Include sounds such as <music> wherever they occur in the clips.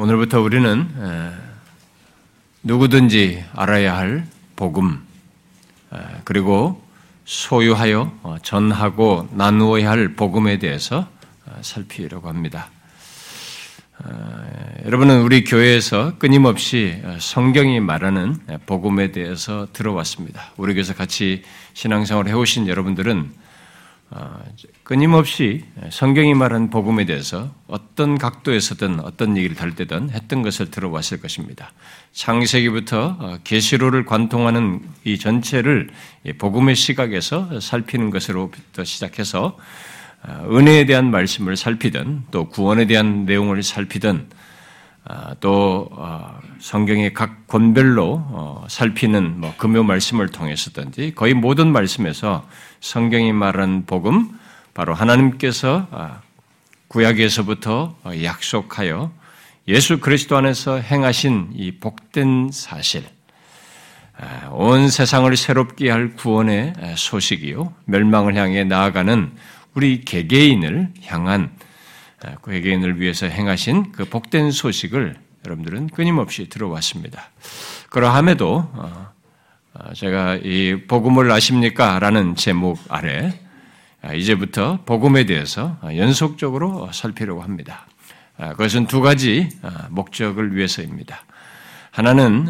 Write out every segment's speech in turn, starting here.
오늘부터 우리는 누구든지 알아야 할 복음, 그리고 소유하여 어, 전하고 나누어야 할 복음에 대해서 어, 살피려고 합니다. 여러분은 우리 교회에서 끊임없이 어, 성경이 말하는 복음에 대해서 들어왔습니다. 우리 교회에서 같이 신앙생활을 해오신 여러분들은 어, 끊임없이 성경이 말한 복음에 대해서 어떤 각도에서든 어떤 얘기를 다룰 때든 했던 것을 들어왔을 것입니다. 창세기부터 어, 계시로를 관통하는 이 전체를 복음의 시각에서 살피는 것으로부터 시작해서 어, 은혜에 대한 말씀을 살피든 또 구원에 대한 내용을 살피든 또 성경의 각 권별로 살피는 뭐 금요 말씀을 통해서든지 거의 모든 말씀에서 성경이 말하는 복음, 바로 하나님께서 아, 구약에서부터 약속하여 예수 그리스도 안에서 행하신 이 복된 사실, 아, 온 세상을 새롭게 할 구원의 소식이요, 멸망을 향해 나아가는 우리 개개인을 향한 아, 그 개개인을 위해서 행하신 그 복된 소식을 여러분들은 끊임없이 들어왔습니다. 그러함에도 어, 어, 제가 이 복음을 아십니까? 라는 제목 아래 아, 이제부터 복음에 대해서 연속적으로 살피려고 합니다. 아, 그것은 두 가지 아, 목적을 위해서입니다. 하나는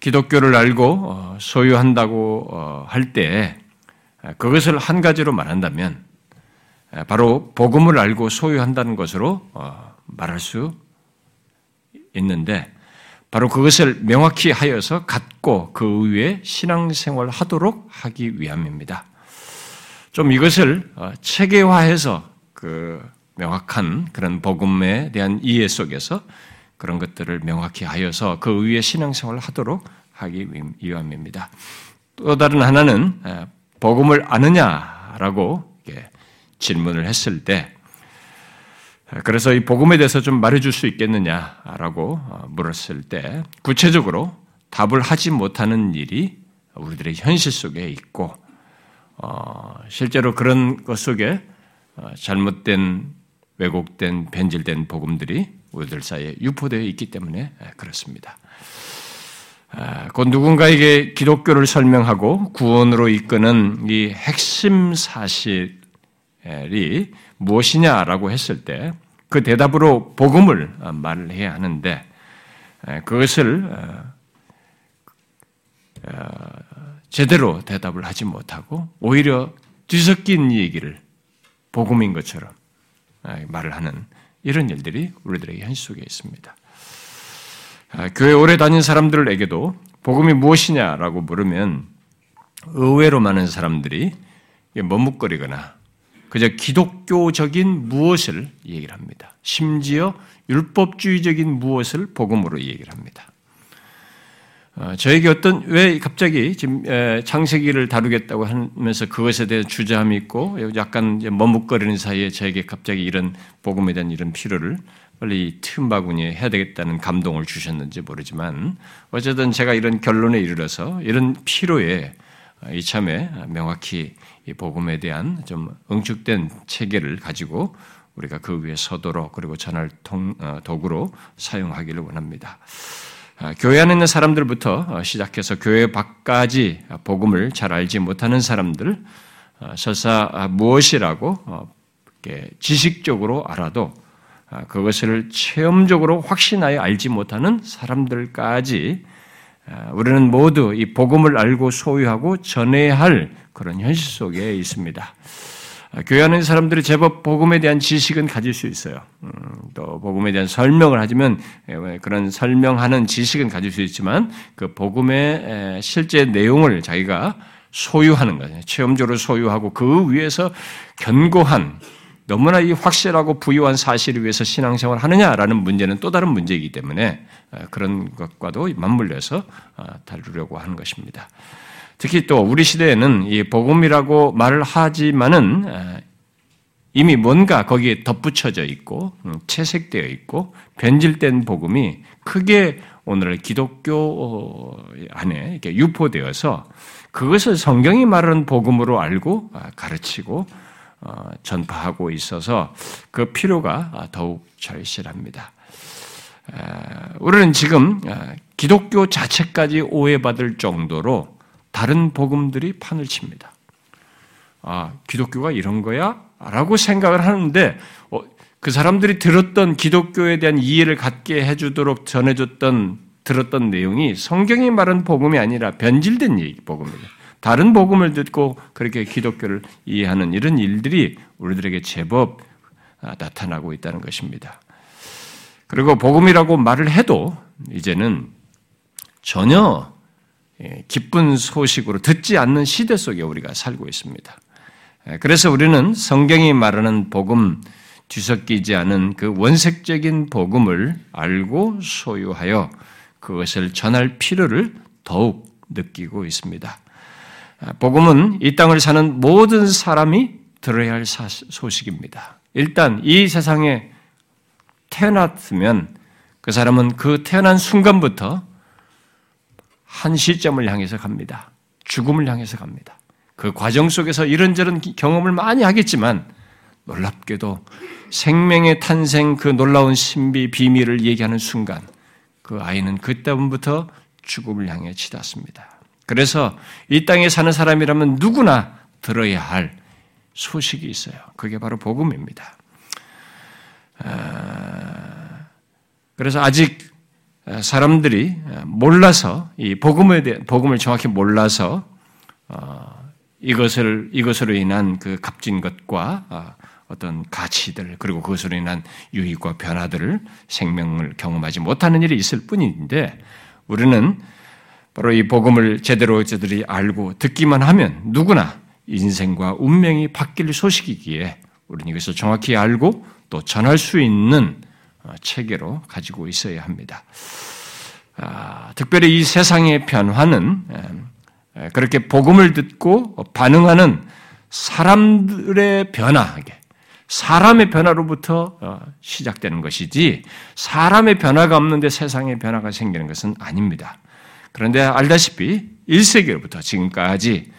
기독교를 알고 어, 소유한다고 어, 할때 그것을 한 가지로 말한다면 바로 복음을 알고 소유한다는 것으로 말할 수 있는데 바로 그것을 명확히 하여서 갖고 그 위에 신앙생활 하도록 하기 위함입니다. 좀 이것을 어, 체계화해서 그 명확한 그런 복음에 대한 이해 속에서 그런 것들을 명확히 하여서 그 위에 신앙생활을 하도록 하기 위함입니다. 또 다른 하나는 복음을 아느냐라고 질문을 했을 때 그래서 이 복음에 대해서 좀 말해줄 수 있겠느냐라고 어, 물었을 때 구체적으로 답을 하지 못하는 일이 우리들의 현실 속에 있고 어, 실제로 그런 것 속에 어, 잘못된 왜곡된 변질된 복음들이 우리들 사이에 유포되어 있기 때문에 그렇습니다. 곧 누군가에게 기독교를 설명하고 구원으로 이끄는 이 핵심 사실이 무엇이냐라고 했을 때 그 대답으로 복음을 말을 해야 하는데 그것을 어, 어, 제대로 대답을 하지 못하고 오히려 뒤섞인 얘기를 복음인 것처럼 말을 하는 이런 일들이 우리들에게 현실 속에 있습니다. 교회 오래 다닌 사람들에게도 복음이 무엇이냐라고 물으면 의외로 많은 사람들이 머뭇거리거나 그저 기독교적인 무엇을 얘기를 합니다. 심지어 율법주의적인 무엇을 복음으로 얘기를 합니다. 어, 저에게 어떤 왜 갑자기 지금 창세기를 다루겠다고 하면서 그것에 대해 주저함이 있고 약간 머뭇거리는 사이에 저에게 갑자기 이런 복음에 대한 이런 필요를 빨리 틈바구니에 해야 되겠다는 감동을 주셨는지 모르지만 어쨌든 제가 이런 결론에 이르러서 이런 필요에 이참에 명확히 이 복음에 대한 좀 응축된 체계를 가지고 우리가 그 위에 서도록 그리고 전할 어, 도구로 사용하기를 원합니다. 아, 교회 안에 있는 사람들부터 어, 시작해서 교회 밖까지 복음을 잘 알지 못하는 사람들, 어, 설사 무엇이라고 지식적으로 알아도 아, 그것을 체험적으로 확신하여 알지 못하는 사람들까지 아, 우리는 모두 이 복음을 알고 소유하고 전해야 할 그런 현실 속에 있습니다. 아, 교회 안에 사람들이 제법 복음에 대한 지식은 가질 수 있어요. 음, 또 복음에 대한 설명을 하지만 예, 그런 설명하는 지식은 가질 수 있지만 그 복음의 실제 내용을 자기가 소유하는 거예요. 체험적으로 소유하고 그 위에서 견고한 너무나 이 확실하고 부유한 사실을 위해서 신앙생활을 하느냐라는 문제는 또 다른 문제이기 때문에 어, 그런 것과도 맞물려서 어, 다루려고 하는 것입니다. 특히 또 우리 시대에는 이 복음이라고 말을 하지만은 어, 이미 뭔가 거기에 덧붙여져 있고 음, 채색되어 있고 변질된 복음이 크게 오늘 기독교 안에 이렇게 유포되어서 그것을 성경이 말하는 복음으로 알고 가르치고 전파하고 있어서 그 필요가 더욱 절실합니다. 우리는 지금 기독교 자체까지 오해받을 정도로 다른 복음들이 판을 칩니다. 아, 기독교가 이런 거야? 라고 생각을 하는데, 어, 그 사람들이 들었던 기독교에 대한 이해를 갖게 해주도록 전해줬던, 들었던 내용이 성경이 말한 복음이 아니라 변질된 얘기, 복음입니다. 다른 복음을 듣고 그렇게 기독교를 이해하는 이런 일들이 우리들에게 제법 아, 나타나고 있다는 것입니다. 그리고 복음이라고 말을 해도 이제는 전혀 예, 기쁜 소식으로 듣지 않는 시대 속에 우리가 살고 있습니다. 예, 그래서 우리는 성경이 말하는 복음 뒤섞이지 않은 그 원색적인 복음을 알고 소유하여 그것을 전할 필요를 더욱 느끼고 있습니다. 아, 복음은 이 땅을 사는 모든 사람이 들어야 할 소식입니다. 일단 이 세상에 태어났으면 그 사람은 그 태어난 순간부터 한 시점을 향해서 갑니다. 죽음을 향해서 갑니다. 그 과정 속에서 이런저런 경험을 많이 하겠지만 놀랍게도 생명의 탄생 그 놀라운 신비 비밀을 얘기하는 순간 그 아이는 그때부터 죽음을 향해 치닫습니다. 그래서 이 땅에 사는 사람이라면 누구나 들어야 할 소식이 있어요. 그게 바로 복음입니다. 아, 그래서 아직 사람들이 몰라서 이 복음에 대해 복음을 정확히 몰라서 어, 이것을 이것으로 인한 그 값진 것과 어, 어떤 가치들 그리고 그것으로 인한 유익과 변화들을 생명을 경험하지 못하는 일이 있을 뿐인데 우리는 바로 이 복음을 제대로 저들이 알고 듣기만 하면 누구나 인생과 운명이 바뀔 소식이기에 우리는 이것을 정확히 알고 또 전할 수 있는 어, 체계로 가지고 있어야 합니다. 아, 특별히 이 세상의 변화는 그렇게 복음을 듣고 반응하는 사람들의 변화, 사람의 변화로부터 어, 시작되는 것이지 사람의 변화가 없는데 세상의 변화가 생기는 것은 아닙니다. 그런데 알다시피 1세기로부터 지금까지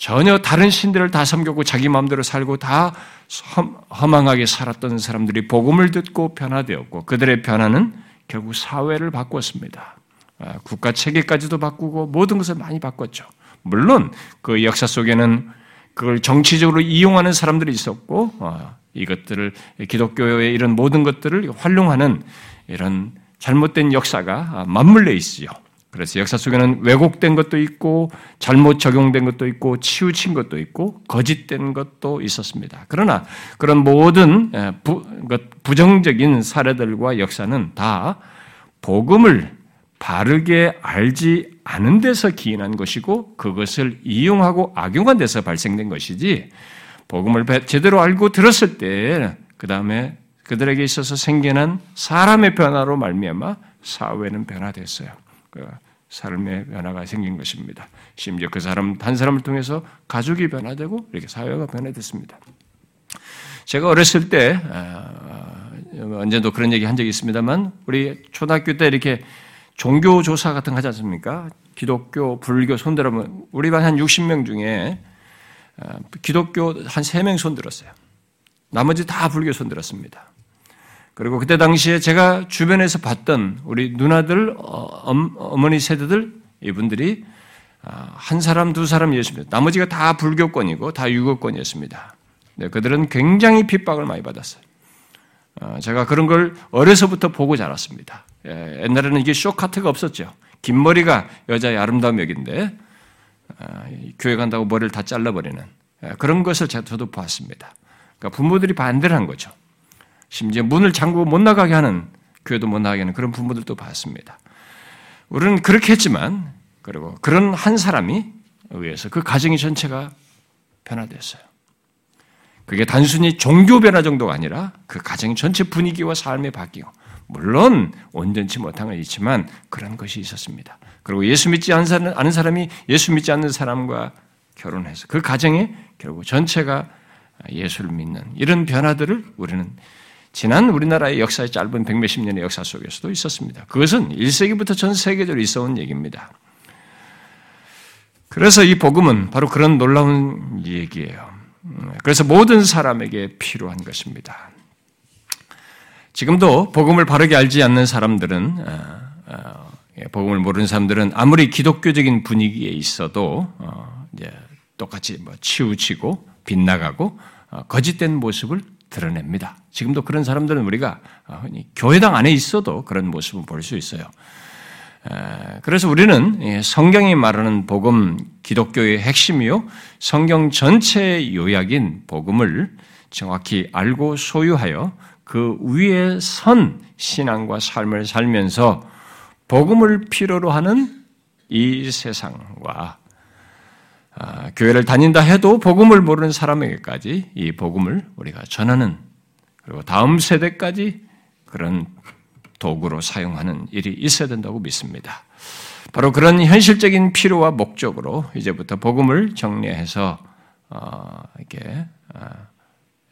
전혀 다른 신들을 다 섬겼고 자기 마음대로 살고 다 허망하게 살았던 사람들이 복음을 듣고 변화되었고 그들의 변화는 결국 사회를 바꿨습니다. 아, 국가 체계까지도 바꾸고 모든 것을 많이 바꿨죠. 물론 그 역사 속에는 그걸 정치적으로 이용하는 사람들이 있었고 어, 이것들을 기독교의 이런 모든 것들을 활용하는 이런 잘못된 역사가 맞물려 있지요. 그래서 역사 속에는 왜곡된 것도 있고 잘못 적용된 것도 있고 치우친 것도 있고 거짓된 것도 있었습니다. 그러나 그런 모든 부, 부정적인 사례들과 역사는 다 복음을 바르게 알지 않은 데서 기인한 것이고 그것을 이용하고 악용한 데서 발생된 것이지 복음을 제대로 알고 들었을 때 그 다음에 그들에게 있어서 생겨난 사람의 변화로 말미암아 사회는 변화됐어요. 그 삶의 변화가 생긴 것입니다. 심지어 그 사람 한 사람을 통해서 가족이 변화되고 이렇게 사회가 변화됐습니다. 제가 어렸을 때 아, 언제도 그런 얘기 한 적이 있습니다만 우리 초등학교 때 이렇게 종교 조사 같은 거 하지 않습니까? 기독교, 불교 손들어면 우리 반 한 60명 중에 아, 기독교 한 3명 손들었어요. 나머지 다 불교 손들었습니다. 그리고 그때 당시에 제가 주변에서 봤던 우리 누나들, 어, 어머니 세대들, 이분들이 아, 한 사람, 두 사람 예수입니다. 나머지가 다 불교권이고 다 유교권이었습니다. 네, 그들은 굉장히 핍박을 많이 받았어요. 어, 제가 그런 걸 어려서부터 보고 자랐습니다. 예, 옛날에는 이게 쇼카트가 없었죠. 긴 머리가 여자의 아름다운 역인데 아, 교회 간다고 머리를 다 잘라버리는 예, 그런 것을 저도 봤습니다. 그러니까 부모들이 반대를 한 거죠. 심지어 문을 잠그고 못 나가게 하는 교회도 못 나가게 하는 그런 부모들도 봤습니다. 우리는 그렇게 했지만 그리고 그런 한 사람이 의해서 그 가정의 전체가 변화됐어요. 그게 단순히 종교 변화 정도가 아니라 그 가정의 전체 분위기와 삶이 바뀌고 물론 온전치 못한 건 있지만 그런 것이 있었습니다. 그리고 예수 믿지 않는 사람이 예수 믿지 않는 사람과 결혼해서 그 가정에 결국 전체가 예수를 믿는 이런 변화들을 우리는 지난 우리나라의 역사의 짧은 백몇십 년의 역사 속에서도 있었습니다. 그것은 1세기부터 전 세계적으로 있어 온 얘기입니다. 그래서 이 복음은 바로 그런 놀라운 얘기예요. 그래서 모든 사람에게 필요한 것입니다. 지금도 복음을 바르게 알지 않는 사람들은 예, 복음을 모르는 사람들은 아무리 기독교적인 분위기에 있어도 이제 똑같이 뭐 치우치고 빗나가고 거짓된 모습을 드러냅니다. 지금도 그런 사람들은 우리가 교회당 안에 있어도 그런 모습을 볼 수 있어요. 그래서 우리는 성경이 말하는 복음, 기독교의 핵심이요, 성경 전체의 요약인 복음을 정확히 알고 소유하여 그 위에 선 신앙과 삶을 살면서 복음을 필요로 하는 이 세상과 아, 교회를 다닌다 해도 복음을 모르는 사람에게까지 이 복음을 우리가 전하는 그리고 다음 세대까지 그런 도구로 사용하는 일이 있어야 된다고 믿습니다. 바로 그런 현실적인 필요와 목적으로 이제부터 복음을 정리해서 어, 이렇게 어,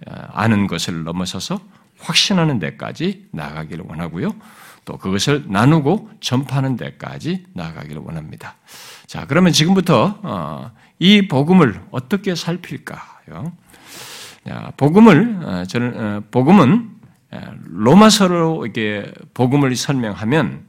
아는 것을 넘어서서 확신하는 데까지 나아가기를 원하고요. 또 그것을 나누고 전파하는 데까지 나아가기를 원합니다. 자, 그러면 지금부터 어, 이 복음을 어떻게 살필까요? 복음을 저는 복음은 예, 로마서로 이렇게 복음을 설명하면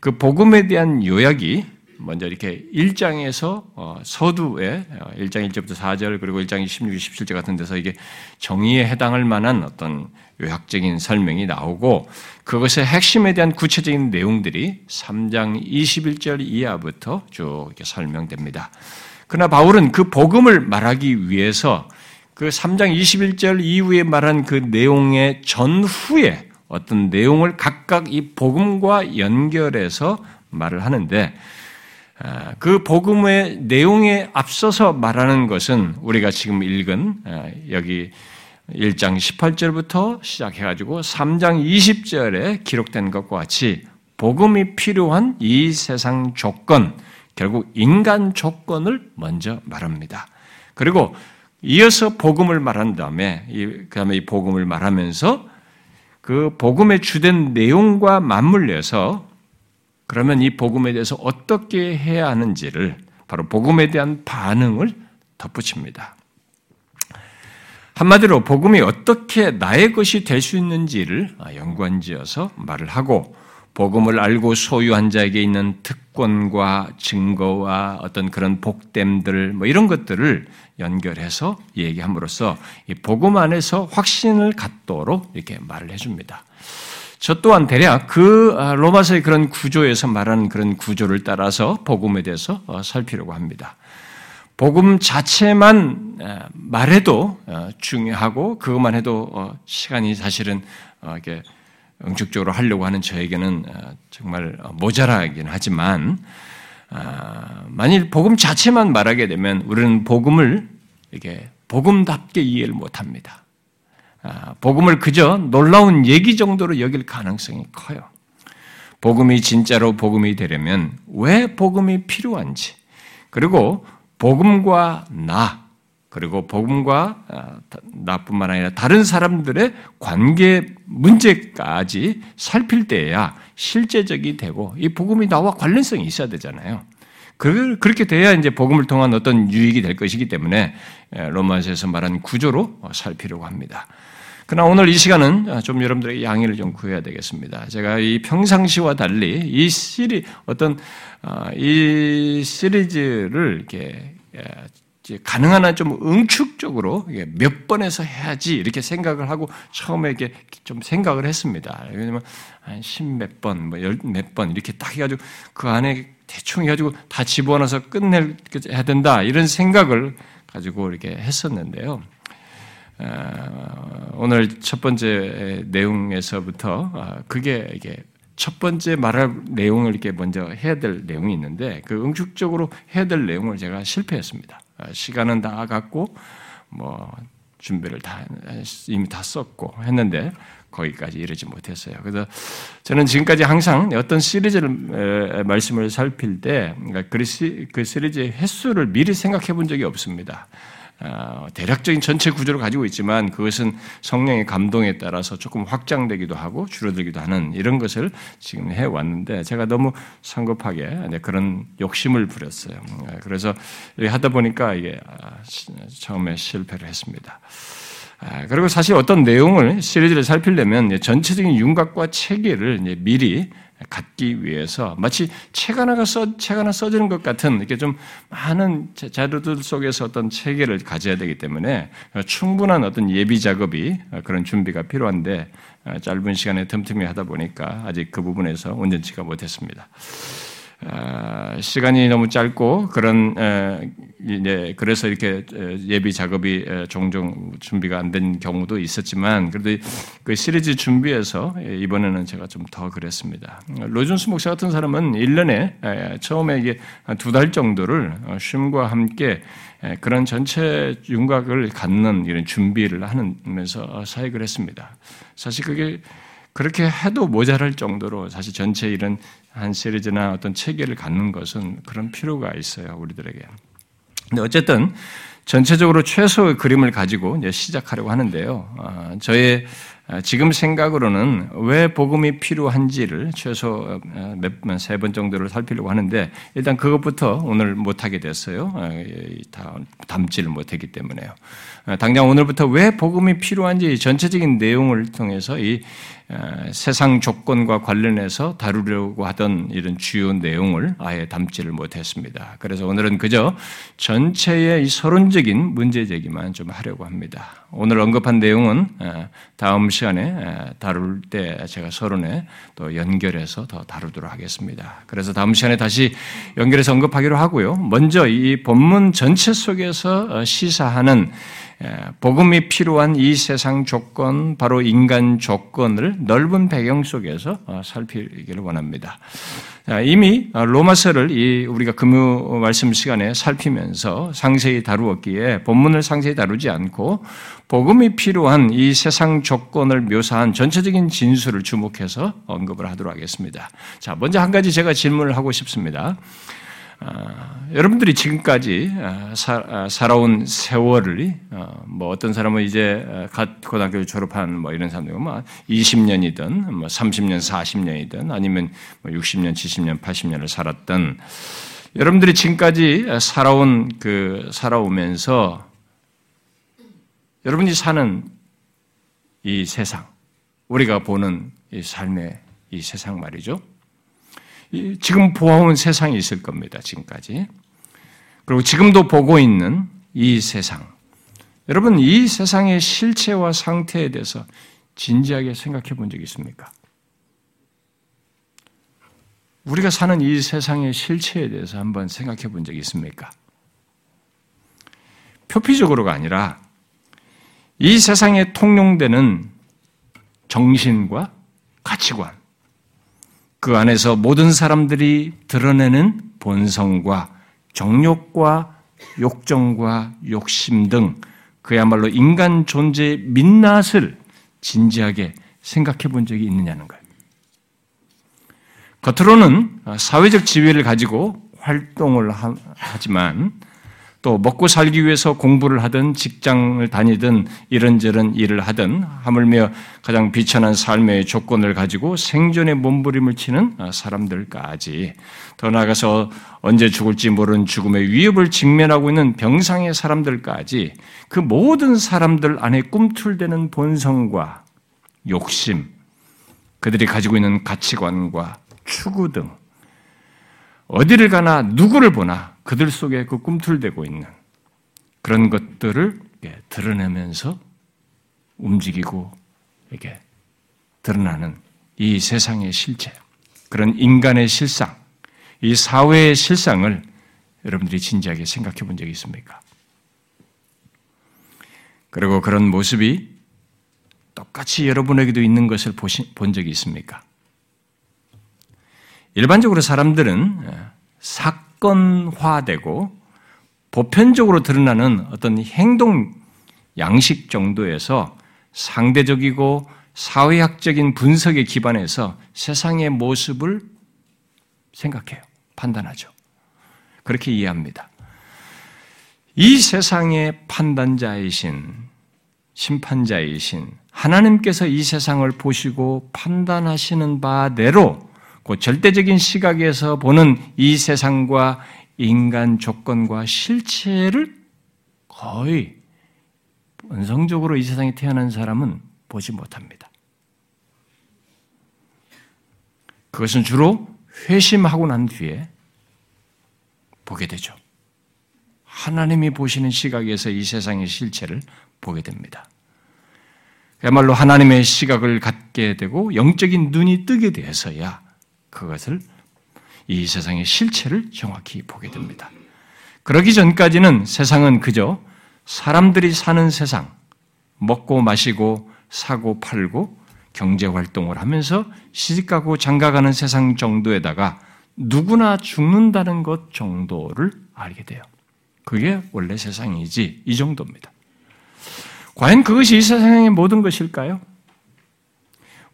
그 복음에 대한 요약이 먼저 이렇게 1장에서 어, 서두에 1장 어, 1절부터 4절 그리고 1장 16, 17절 같은 데서 이게 정의에 해당할 만한 어떤 요약적인 설명이 나오고 그것의 핵심에 대한 구체적인 내용들이 3장 21절 이하부터 쭉 이렇게 설명됩니다. 그러나 바울은 그 복음을 말하기 위해서 그 3장 21절 이후에 말한 그 내용의 전후에 어떤 내용을 각각 이 복음과 연결해서 말을 하는데 아, 그 복음의 내용에 앞서서 말하는 것은 우리가 지금 읽은 아, 여기 1장 18절부터 시작해가지고 3장 20절에 기록된 것과 같이 복음이 필요한 이 세상 조건, 결국 인간 조건을 먼저 말합니다. 그리고 이어서 복음을 말한 다음에 그 다음에 이 복음을 말하면서 그 복음의 주된 내용과 맞물려서 그러면 이 복음에 대해서 어떻게 해야 하는지를 바로 복음에 대한 반응을 덧붙입니다. 한마디로 복음이 어떻게 나의 것이 될 수 있는지를 연관지어서 말을 하고 복음을 알고 소유한 자에게 있는 특권과 증거와 어떤 그런 복됨들 뭐 이런 것들을 연결해서 얘기함으로써 이 복음 안에서 확신을 갖도록 이렇게 말을 해줍니다. 저 또한 대략 그 아, 로마서의 그런 구조에서 말하는 그런 구조를 따라서 복음에 대해서 어, 살피려고 합니다. 복음 자체만 말해도 어, 중요하고 그것만 해도 어, 시간이 사실은 이렇게 응축적으로 하려고 하는 저에게는 정말 모자라긴 하지만 아, 만일 복음 자체만 말하게 되면 우리는 복음을 이게 복음답게 이해를 못합니다. 아, 복음을 그저 놀라운 얘기 정도로 여길 가능성이 커요. 복음이 진짜로 복음이 되려면 왜 복음이 필요한지, 그리고 복음과 나, 그리고 복음과 아, 나뿐만 아니라 다른 사람들의 관계 문제까지 살필 때야 실제적이 되고 이 복음이 나와 관련성이 있어야 되잖아요. 그렇게 돼야 이제 복음을 통한 어떤 유익이 될 것이기 때문에 로마서에서 말한 구조로 살피려고 합니다. 그러나 오늘 이 시간은 좀 여러분들의 양해를 좀 구해야 되겠습니다. 제가 이 평상시와 달리 이 시리 어떤 아, 이 시리즈를 이렇게 가능한 한 좀 응축적으로 몇 번에서 해야지 이렇게 생각을 하고 처음에 이렇게 좀 생각을 했습니다. 왜냐면 한 십 몇 번, 뭐 열 몇 번 이렇게 딱 해가지고 그 안에 대충 해가지고 다 집어넣어서 끝내야 된다 이런 생각을 가지고 이렇게 했었는데요. 어, 오늘 첫 번째 내용에서부터 어, 그게 이게 첫 번째 말할 내용을 이렇게 먼저 해야 될 내용이 있는데 그 응축적으로 해야 될 내용을 제가 실패했습니다. 어, 시간은 다 갖고 뭐 준비를 다 이미 다 썼고 했는데 거기까지 이르지 못했어요. 그래서 저는 지금까지 항상 어떤 시리즈를 말씀을 살필 때 그러니까 그 시리즈의 횟수를 미리 생각해 본 적이 없습니다. 어, 대략적인 전체 구조를 가지고 있지만 그것은 성령의 감동에 따라서 조금 확장되기도 하고 줄어들기도 하는 이런 것을 지금 해왔는데 제가 너무 성급하게 그런 욕심을 부렸어요. 그래서 하다 보니까 이게 아, 처음에 실패를 했습니다. 아, 그리고 사실 어떤 내용을 시리즈를 살피려면 전체적인 윤곽과 체계를 미리 갖기 위해서 마치 책 하나가 써, 책 하나 써지는 것 같은 이렇게 좀 많은 자료들 속에서 어떤 체계를 가져야 되기 때문에 충분한 어떤 예비 작업이 그런 준비가 필요한데 짧은 시간에 틈틈이 하다 보니까 아직 그 부분에서 온전치가 못했습니다. 아, 시간이 너무 짧고 그런 이제 그래서 이렇게 예비 작업이 종종 준비가 안 된 경우도 있었지만 그래도 그 시리즈 준비해서 이번에는 제가 좀 더 그랬습니다. 로준수 목사 같은 사람은 1년에 처음에 이게 두 달 정도를 어, 쉼과 함께 그런 전체 윤곽을 갖는 이런 준비를 하면서 사역을 했습니다. 사실 그게 그렇게 해도 모자랄 정도로 사실 전체 이런 한 시리즈나 어떤 체계를 갖는 것은 그런 필요가 있어요, 우리들에게. 근데 어쨌든 전체적으로 최소의 그림을 가지고 이제 시작하려고 하는데요. 아, 저의 아, 지금 생각으로는 왜 복음이 필요한지를 최소 어, 몇세 번 정도를 살피려고 하는데 일단 그것부터 오늘 못하게 됐어요. 아, 다 담지를 못했기 때문에요. 당장 오늘부터 왜 복음이 필요한지 전체적인 내용을 통해서 이 세상 조건과 관련해서 다루려고 하던 이런 주요 내용을 아예 담지를 못했습니다. 그래서 오늘은 그저 전체의 이 서론적인 문제 제기만 좀 하려고 합니다. 오늘 언급한 내용은 다음 시간에 다룰 때 제가 서론에 또 연결해서 더 다루도록 하겠습니다. 그래서 다음 시간에 다시 연결해서 언급하기로 하고요. 먼저 이 본문 전체 속에서 어, 시사하는 복음이 필요한 이 세상 조건, 바로 인간 조건을 넓은 배경 속에서 어, 살피기를 원합니다. 이미 로마서를 우리가 금요 말씀 시간에 살피면서 상세히 다루었기에 본문을 상세히 다루지 않고 복음이 필요한 이 세상 조건을 묘사한 전체적인 진술을 주목해서 언급을 하도록 하겠습니다. 자, 먼저 한 가지 제가 질문을 하고 싶습니다. 아, 여러분들이 지금까지 아, 아, 살아온 세월을 뭐 어떤 사람은 이제 갓 고등학교 졸업한 뭐 이런 사람들 뭐 20년이든 뭐 30년, 40년이든 아니면 뭐 60년, 70년, 80년을 살았던 여러분들이 지금까지 살아온 그 살아오면서 여러분이 사는 이 세상, 우리가 보는 이 삶의 이 세상 말이죠. 지금 보아온 세상이 있을 겁니다. 지금까지. 그리고 지금도 보고 있는 이 세상. 여러분, 이 세상의 실체와 상태에 대해서 진지하게 생각해 본 적이 있습니까? 우리가 사는 이 세상의 실체에 대해서 한번 생각해 본 적이 있습니까? 표피적으로가 아니라 이 세상에 통용되는 정신과 가치관, 그 안에서 모든 사람들이 드러내는 본성과 정욕과 욕정과 욕심 등 그야말로 인간 존재의 민낯을 진지하게 생각해 본 적이 있느냐는 거예요. 겉으로는 사회적 지위를 가지고 활동을 하지만 또 먹고 살기 위해서 공부를 하든 직장을 다니든 이런저런 일을 하든 하물며 가장 비천한 삶의 조건을 가지고 생존의 몸부림을 치는 사람들까지. 더 나아가서 언제 죽을지 모르는 죽음의 위협을 직면하고 있는 병상의 사람들까지 그 모든 사람들 안에 꿈틀대는 본성과 욕심, 그들이 가지고 있는 가치관과 추구 등 어디를 가나 누구를 보나 그들 속에 그 꿈틀대고 있는 그런 것들을 드러내면서 움직이고 이게 드러나는 이 세상의 실체, 그런 인간의 실상, 이 사회의 실상을 여러분들이 진지하게 생각해 본 적이 있습니까? 그리고 그런 모습이 똑같이 여러분에게도 있는 것을 본 적이 있습니까? 일반적으로 사람들은 예, 사건화되고 보편적으로 드러나는 어떤 행동 양식 정도에서 상대적이고 사회학적인 분석에 기반해서 세상의 모습을 생각해요. 판단하죠. 그렇게 이해합니다. 이 세상의 판단자이신, 심판자이신 하나님께서 이 세상을 보시고 판단하시는 바대로 그 절대적인 시각에서 보는 이 세상과 인간 조건과 실체를 거의 원성적으로 이 세상에 태어난 사람은 보지 못합니다. 그것은 주로 회심하고 난 뒤에 보게 되죠. 하나님이 보시는 시각에서 이 세상의 실체를 보게 됩니다. 그야말로 하나님의 시각을 갖게 되고 영적인 눈이 뜨게 되어서야 그것을 이 세상의 실체를 정확히 보게 됩니다. 그러기 전까지는 세상은 그저 사람들이 사는 세상, 먹고 마시고 사고 팔고 경제 활동을 하면서 시집가고 장가가는 세상 정도에다가 누구나 죽는다는 것 정도를 알게 돼요. 그게 원래 세상이지 이 정도입니다. 과연 그것이 이 세상의 모든 것일까요?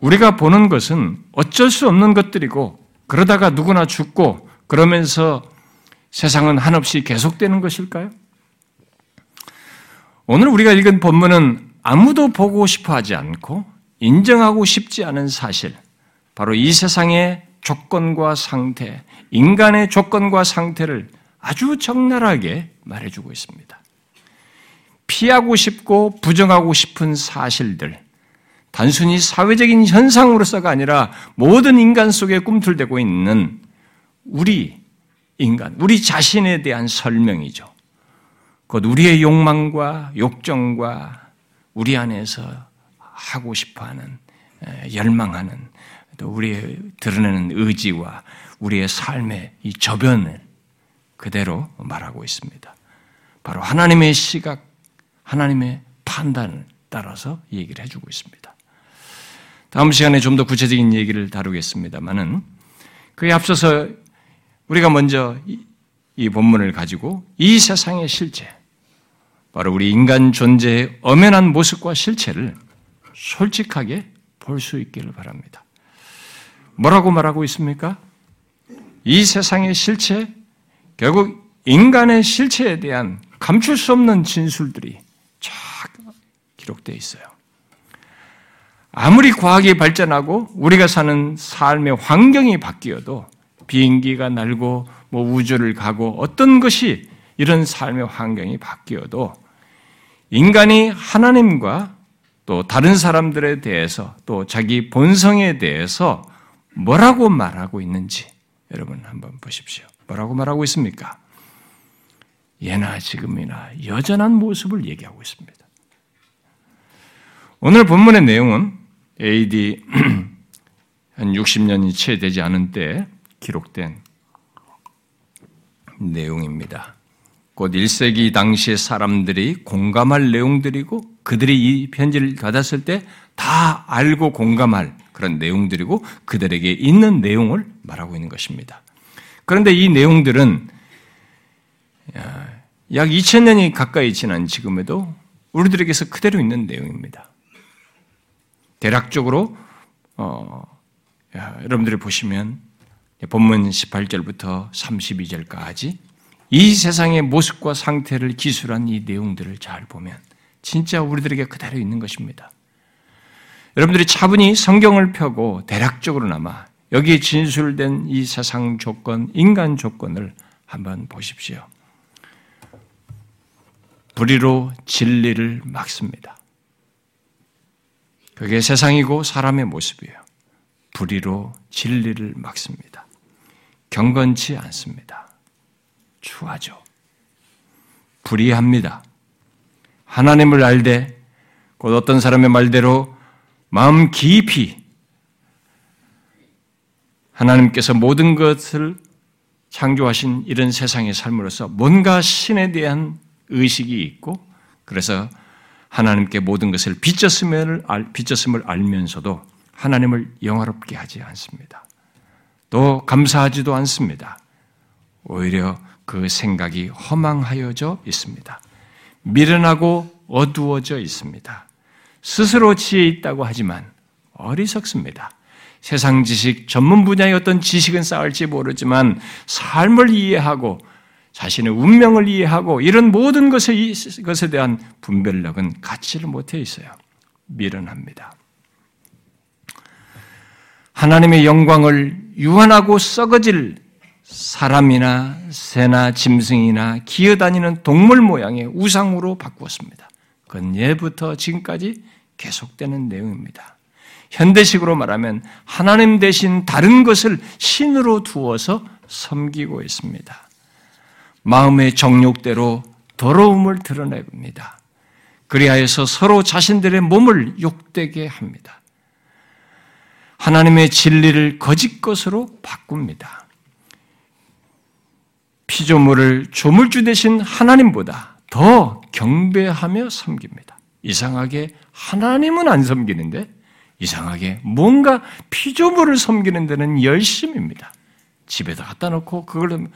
우리가 보는 것은 어쩔 수 없는 것들이고 그러다가 누구나 죽고 그러면서 세상은 한없이 계속되는 것일까요? 오늘 우리가 읽은 본문은 아무도 보고 싶어 하지 않고 인정하고 싶지 않은 사실, 바로 이 세상의 조건과 상태, 인간의 조건과 상태를 아주 적나라하게 말해주고 있습니다. 피하고 싶고 부정하고 싶은 사실들, 단순히 사회적인 현상으로서가 아니라 모든 인간 속에 꿈틀대고 있는 우리 인간, 우리 자신에 대한 설명이죠. 곧 우리의 욕망과 욕정과 우리 안에서 하고 싶어 하는 열망하는 또 우리의 드러내는 의지와 우리의 삶의 이 저변을 그대로 말하고 있습니다. 바로 하나님의 시각, 하나님의 판단을 따라서 얘기를 해주고 있습니다. 다음 시간에 좀 더 구체적인 얘기를 다루겠습니다만은 그에 앞서서 우리가 먼저 이 본문을 가지고 이 세상의 실체, 바로 우리 인간 존재의 엄연한 모습과 실체를 솔직하게 볼 수 있기를 바랍니다. 뭐라고 말하고 있습니까? 이 세상의 실체, 결국 인간의 실체에 대한 감출 수 없는 진술들이 쫙 기록되어 있어요. 아무리 과학이 발전하고 우리가 사는 삶의 환경이 바뀌어도 비행기가 날고 뭐 우주를 가고 어떤 것이 이런 삶의 환경이 바뀌어도 인간이 하나님과 또 다른 사람들에 대해서 또 자기 본성에 대해서 뭐라고 말하고 있는지 여러분 한번 보십시오. 뭐라고 말하고 있습니까? 예나 지금이나 여전한 모습을 얘기하고 있습니다. 오늘 본문의 내용은 AD <clears throat> 한 60년이 채 되지 않은 때 기록된 내용입니다. 곧 1세기 당시의 사람들이 공감할 내용들이고 그들이 이 편지를 받았을 때 다 알고 공감할 그런 내용들이고 그들에게 있는 내용을 말하고 있는 것입니다. 그런데 이 내용들은 약 2000년이 가까이 지난 지금에도 우리들에게서 그대로 있는 내용입니다. 대략적으로 어, 여러분들이 보시면 본문 18절부터 32절까지 이 세상의 모습과 상태를 기술한 이 내용들을 잘 보면 진짜 우리들에게 그대로 있는 것입니다. 여러분들이 차분히 성경을 펴고 대략적으로나마 여기에 진술된 이 세상 조건, 인간 조건을 한번 보십시오. 불의로 진리를 막습니다. 그게 세상이고 사람의 모습이에요. 불의로 진리를 막습니다. 경건치 않습니다. 추하죠. 불의합니다. 하나님을 알되 곧 어떤 사람의 말대로 마음 깊이 하나님께서 모든 것을 창조하신 이런 세상의 삶으로서 뭔가 신에 대한 의식이 있고 그래서 하나님께 모든 것을 빚졌음을, 빚졌음을 알면서도 하나님을 영화롭게 하지 않습니다. 또 감사하지도 않습니다. 오히려 그 생각이 허망하여져 있습니다. 미련하고 어두워져 있습니다. 스스로 지혜 있다고 하지만 어리석습니다. 세상 지식, 전문 분야의 어떤 지식은 쌓을지 모르지만 삶을 이해하고 자신의 운명을 이해하고 이런 모든 것에, 것에 대한 분별력은 갖지를 못해 있어요. 미련합니다. 하나님의 영광을 유한하고 썩어질 사람이나 새나 짐승이나 기어다니는 동물 모양의 우상으로 바꾸었습니다. 그건 예부터 지금까지 계속되는 내용입니다. 현대식으로 말하면 하나님 대신 다른 것을 신으로 두어서 섬기고 있습니다. 마음의 정욕대로 더러움을 드러냅니다. 그리하여서 서로 자신들의 몸을 욕되게 합니다. 하나님의 진리를 거짓 것으로 바꿉니다. 피조물을 조물주 대신 하나님보다 더 경배하며 섬깁니다. 이상하게 하나님은 안 섬기는데 이상하게 뭔가 피조물을 섬기는 데는 열심입니다. 집에다 갖다 놓고 그걸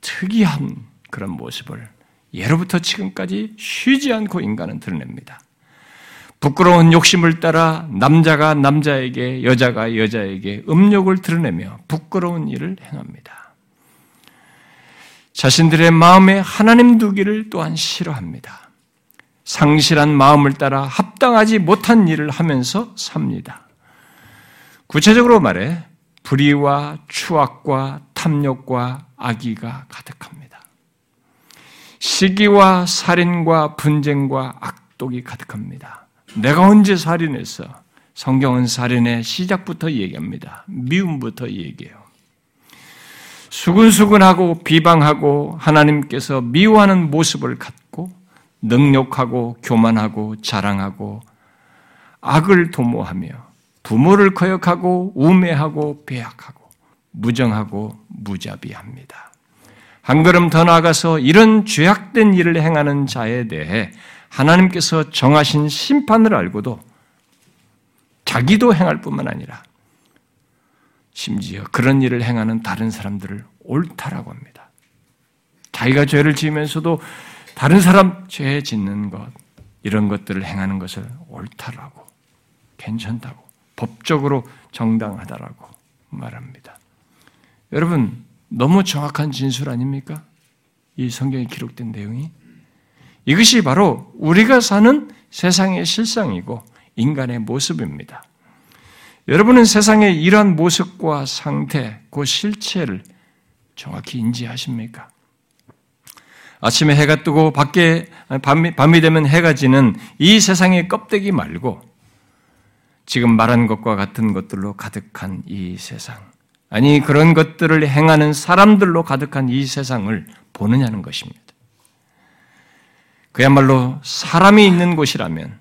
특이한 그런 모습을 예로부터 지금까지 쉬지 않고 인간은 드러냅니다. 부끄러운 욕심을 따라 남자가 남자에게 여자가 여자에게 음욕을 드러내며 부끄러운 일을 행합니다. 자신들의 마음에 하나님 두기를 또한 싫어합니다. 상실한 마음을 따라 합당하지 못한 일을 하면서 삽니다. 구체적으로 말해 불의와 추악과 탐욕과 악의가 가득합니다. 시기와 살인과 분쟁과 악독이 가득합니다. 내가 언제 살인했어? 성경은 살인의 시작부터 얘기합니다. 미움부터 얘기해요. 수근수근하고 비방하고 하나님께서 미워하는 모습을 갖고 능욕하고 교만하고 자랑하고 악을 도모하며 부모를 거역하고 우매하고 배약하고 무정하고 무자비합니다. 한 걸음 더 나아가서 이런 죄악된 일을 행하는 자에 대해 하나님께서 정하신 심판을 알고도 자기도 행할 뿐만 아니라 심지어 그런 일을 행하는 다른 사람들을 옳다라고 합니다. 자기가 죄를 지으면서도 다른 사람 죄 짓는 것, 이런 것들을 행하는 것을 옳다라고, 괜찮다고, 법적으로 정당하다라고 말합니다. 여러분, 너무 정확한 진술 아닙니까? 이 성경에 기록된 내용이. 이것이 바로 우리가 사는 세상의 실상이고 인간의 모습입니다. 여러분은 세상의 이러한 모습과 상태, 그 실체를 정확히 인지하십니까? 아침에 해가 뜨고 밖에 밤이, 밤이 되면 해가 지는 이 세상의 껍데기 말고 지금 말한 것과 같은 것들로 가득한 이 세상. 아니, 그런 것들을 행하는 사람들로 가득한 이 세상을 보느냐는 것입니다. 그야말로 사람이 있는 곳이라면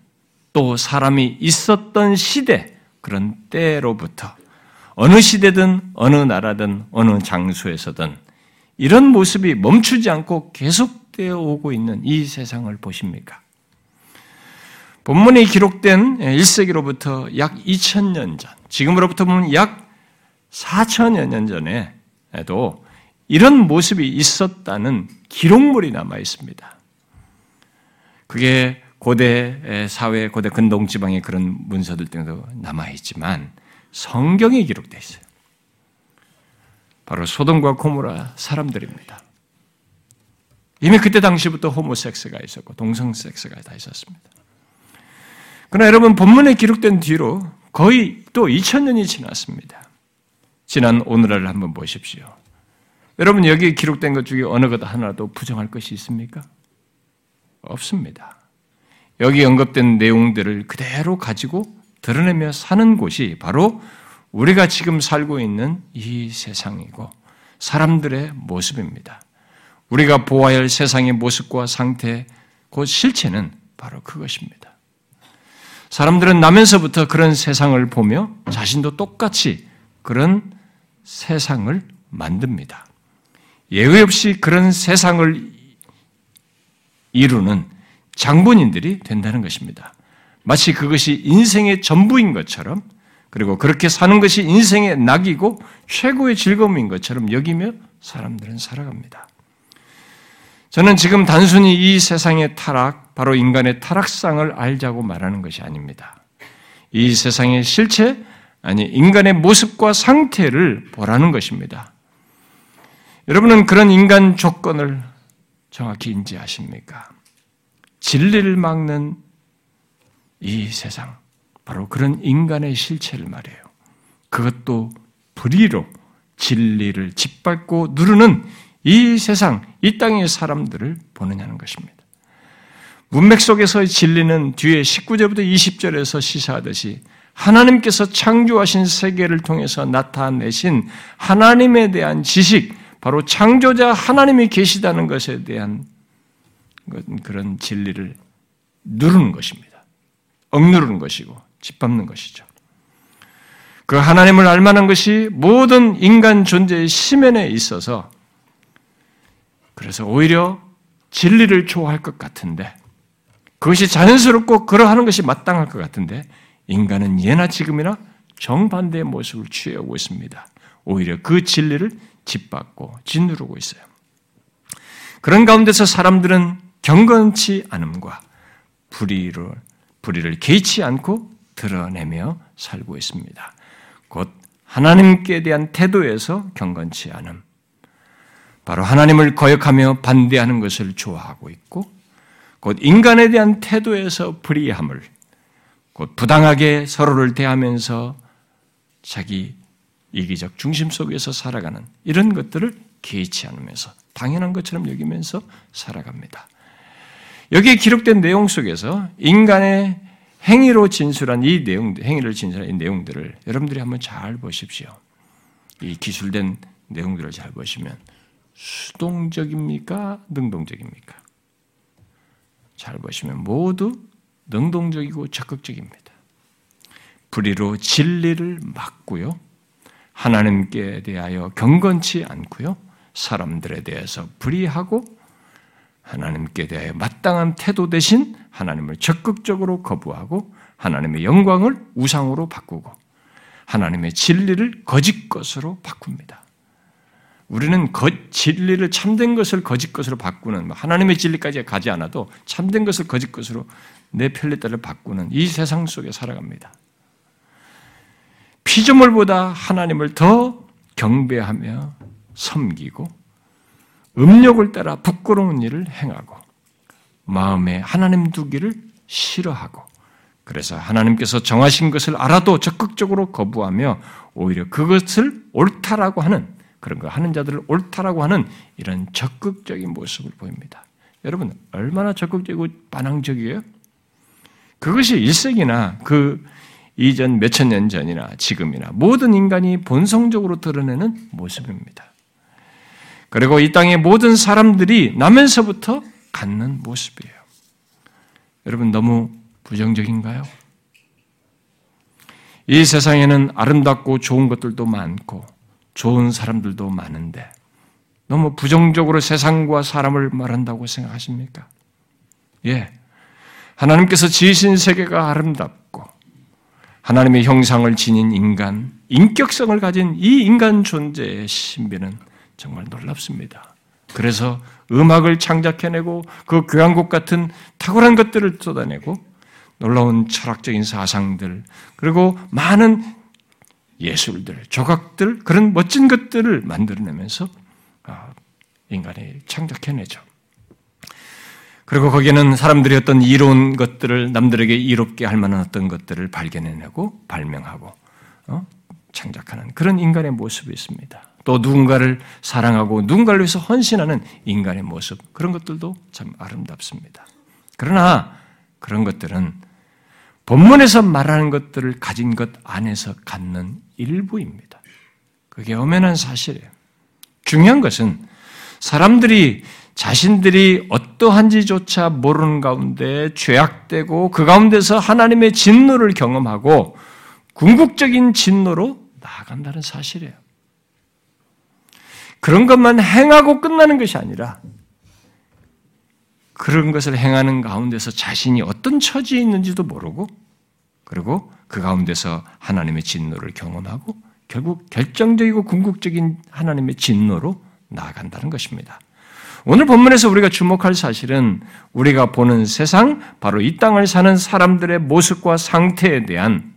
또 사람이 있었던 시대, 그런 때로부터 어느 시대든 어느 나라든 어느 장소에서든 이런 모습이 멈추지 않고 계속되어 오고 있는 이 세상을 보십니까? 본문에 기록된 1세기로부터 약 2000년 전, 지금으로부터 보면 약 4천여 년 전에도 이런 모습이 있었다는 기록물이 남아 있습니다. 그게 고대 사회, 고대 근동 지방의 그런 문서들 등도 남아 있지만 성경에 기록되어 있어요. 바로 소돔과 고모라 사람들입니다. 이미 그때 당시부터 호모섹스가 있었고 동성섹스가 다 있었습니다. 그러나 여러분 본문에 기록된 뒤로 거의 또 2000년이 지났습니다. 지난 오늘을 한번 보십시오. 여러분 여기 기록된 것 중에 어느 것 하나도 부정할 것이 있습니까? 없습니다. 여기 언급된 내용들을 그대로 가지고 드러내며 사는 곳이 바로 우리가 지금 살고 있는 이 세상이고 사람들의 모습입니다. 우리가 보아야 할 세상의 모습과 상태, 그 실체는 바로 그것입니다. 사람들은 나면서부터 그런 세상을 보며 자신도 똑같이 그런 세상을 만듭니다. 예외 없이 그런 세상을 이루는 장본인들이 된다는 것입니다. 마치 그것이 인생의 전부인 것처럼 그리고 그렇게 사는 것이 인생의 낙이고 최고의 즐거움인 것처럼 여기며 사람들은 살아갑니다. 저는 지금 단순히 이 세상의 타락, 바로 인간의 타락상을 알자고 말하는 것이 아닙니다. 이 세상의 실체, 아니, 인간의 모습과 상태를 보라는 것입니다. 여러분은 그런 인간 조건을 정확히 인지하십니까? 진리를 막는 이 세상, 바로 그런 인간의 실체를 말해요. 그것도 불의로 진리를 짓밟고 누르는 이 세상, 이 땅의 사람들을 보느냐는 것입니다. 문맥 속에서의 진리는 뒤에 19절부터 20절에서 시사하듯이 하나님께서 창조하신 세계를 통해서 나타내신 하나님에 대한 지식, 바로 창조자 하나님이 계시다는 것에 대한 그런 진리를 누르는 것입니다. 억누르는 것이고 짓밟는 것이죠. 그 하나님을 알만한 것이 모든 인간 존재의 심연에 있어서 그래서 오히려 진리를 좋아할 것 같은데 그것이 자연스럽고 그러하는 것이 마땅할 것 같은데 인간은 예나 지금이나 정반대의 모습을 취하고 있습니다. 오히려 그 진리를 짓밟고 짓누르고 있어요. 그런 가운데서 사람들은 경건치 않음과 불의를, 불의를 개의치 않고 드러내며 살고 있습니다. 곧 하나님께 대한 태도에서 경건치 않음, 바로 하나님을 거역하며 반대하는 것을 좋아하고 있고, 곧 인간에 대한 태도에서 불의함을, 곧 부당하게 서로를 대하면서 자기 이기적 중심 속에서 살아가는 이런 것들을 개의치 않으면서 당연한 것처럼 여기면서 살아갑니다. 여기에 기록된 내용 속에서 인간의 행위로 진술한 이 내용, 행위를 진술한 이 내용들을 여러분들이 한번 잘 보십시오. 이 기술된 내용들을 잘 보시면 수동적입니까? 능동적입니까? 잘 보시면 모두 능동적이고 적극적입니다. 불의로 진리를 막고요. 하나님께 대하여 경건치 않고요. 사람들에 대해서 불의하고 하나님께 대하여 마땅한 태도 대신 하나님을 적극적으로 거부하고 하나님의 영광을 우상으로 바꾸고 하나님의 진리를 거짓 것으로 바꿉니다. 우리는 거, 진리를 참된 것을 거짓 것으로 바꾸는 하나님의 진리까지 가지 않아도 참된 것을 거짓 것으로 내 편리 따라 바꾸는 이 세상 속에 살아갑니다. 피조물보다 하나님을 더 경배하며 섬기고 음욕을 따라 부끄러운 일을 행하고 마음에 하나님 두기를 싫어하고 그래서 하나님께서 정하신 것을 알아도 적극적으로 거부하며 오히려 그것을 옳다라고 하는 그런 거 하는 자들을 옳다라고 하는 이런 적극적인 모습을 보입니다. 여러분 얼마나 적극적이고 반항적이에요? 그것이 1세기나 그 이전 몇천 년 전이나 지금이나 모든 인간이 본성적으로 드러내는 모습입니다. 그리고 이 땅의 모든 사람들이 나면서부터 갖는 모습이에요. 여러분 너무 부정적인가요? 이 세상에는 아름답고 좋은 것들도 많고 좋은 사람들도 많은데 너무 부정적으로 세상과 사람을 말한다고 생각하십니까? 예. 하나님께서 지으신 세계가 아름답고 하나님의 형상을 지닌 인간, 인격성을 가진 이 인간 존재의 신비는 정말 놀랍습니다. 그래서 음악을 창작해내고 그 교향곡 같은 탁월한 것들을 쏟아내고 놀라운 철학적인 사상들 그리고 많은 예술들, 조각들 그런 멋진 것들을 만들어내면서 아, 인간이 창작해내죠. 그리고 거기에는 사람들이 어떤 이로운 것들을 남들에게 이롭게 할 만한 어떤 것들을 발견해내고 발명하고 어? 창작하는 그런 인간의 모습이 있습니다. 또 누군가를 사랑하고 누군가를 위해서 헌신하는 인간의 모습 그런 것들도 참 아름답습니다. 그러나 그런 것들은 본문에서 말하는 것들을 가진 것 안에서 갖는 일부입니다. 그게 엄연한 사실이에요. 중요한 것은 사람들이 자신들이 어떠한지조차 모르는 가운데 죄악되고 그 가운데서 하나님의 진노를 경험하고 궁극적인 진노로 나아간다는 사실이에요. 그런 것만 행하고 끝나는 것이 아니라 그런 것을 행하는 가운데서 자신이 어떤 처지에 있는지도 모르고 그리고 그 가운데서 하나님의 진노를 경험하고 결국 결정적이고 궁극적인 하나님의 진노로 나아간다는 것입니다. 오늘 본문에서 우리가 주목할 사실은 우리가 보는 세상, 바로 이 땅을 사는 사람들의 모습과 상태에 대한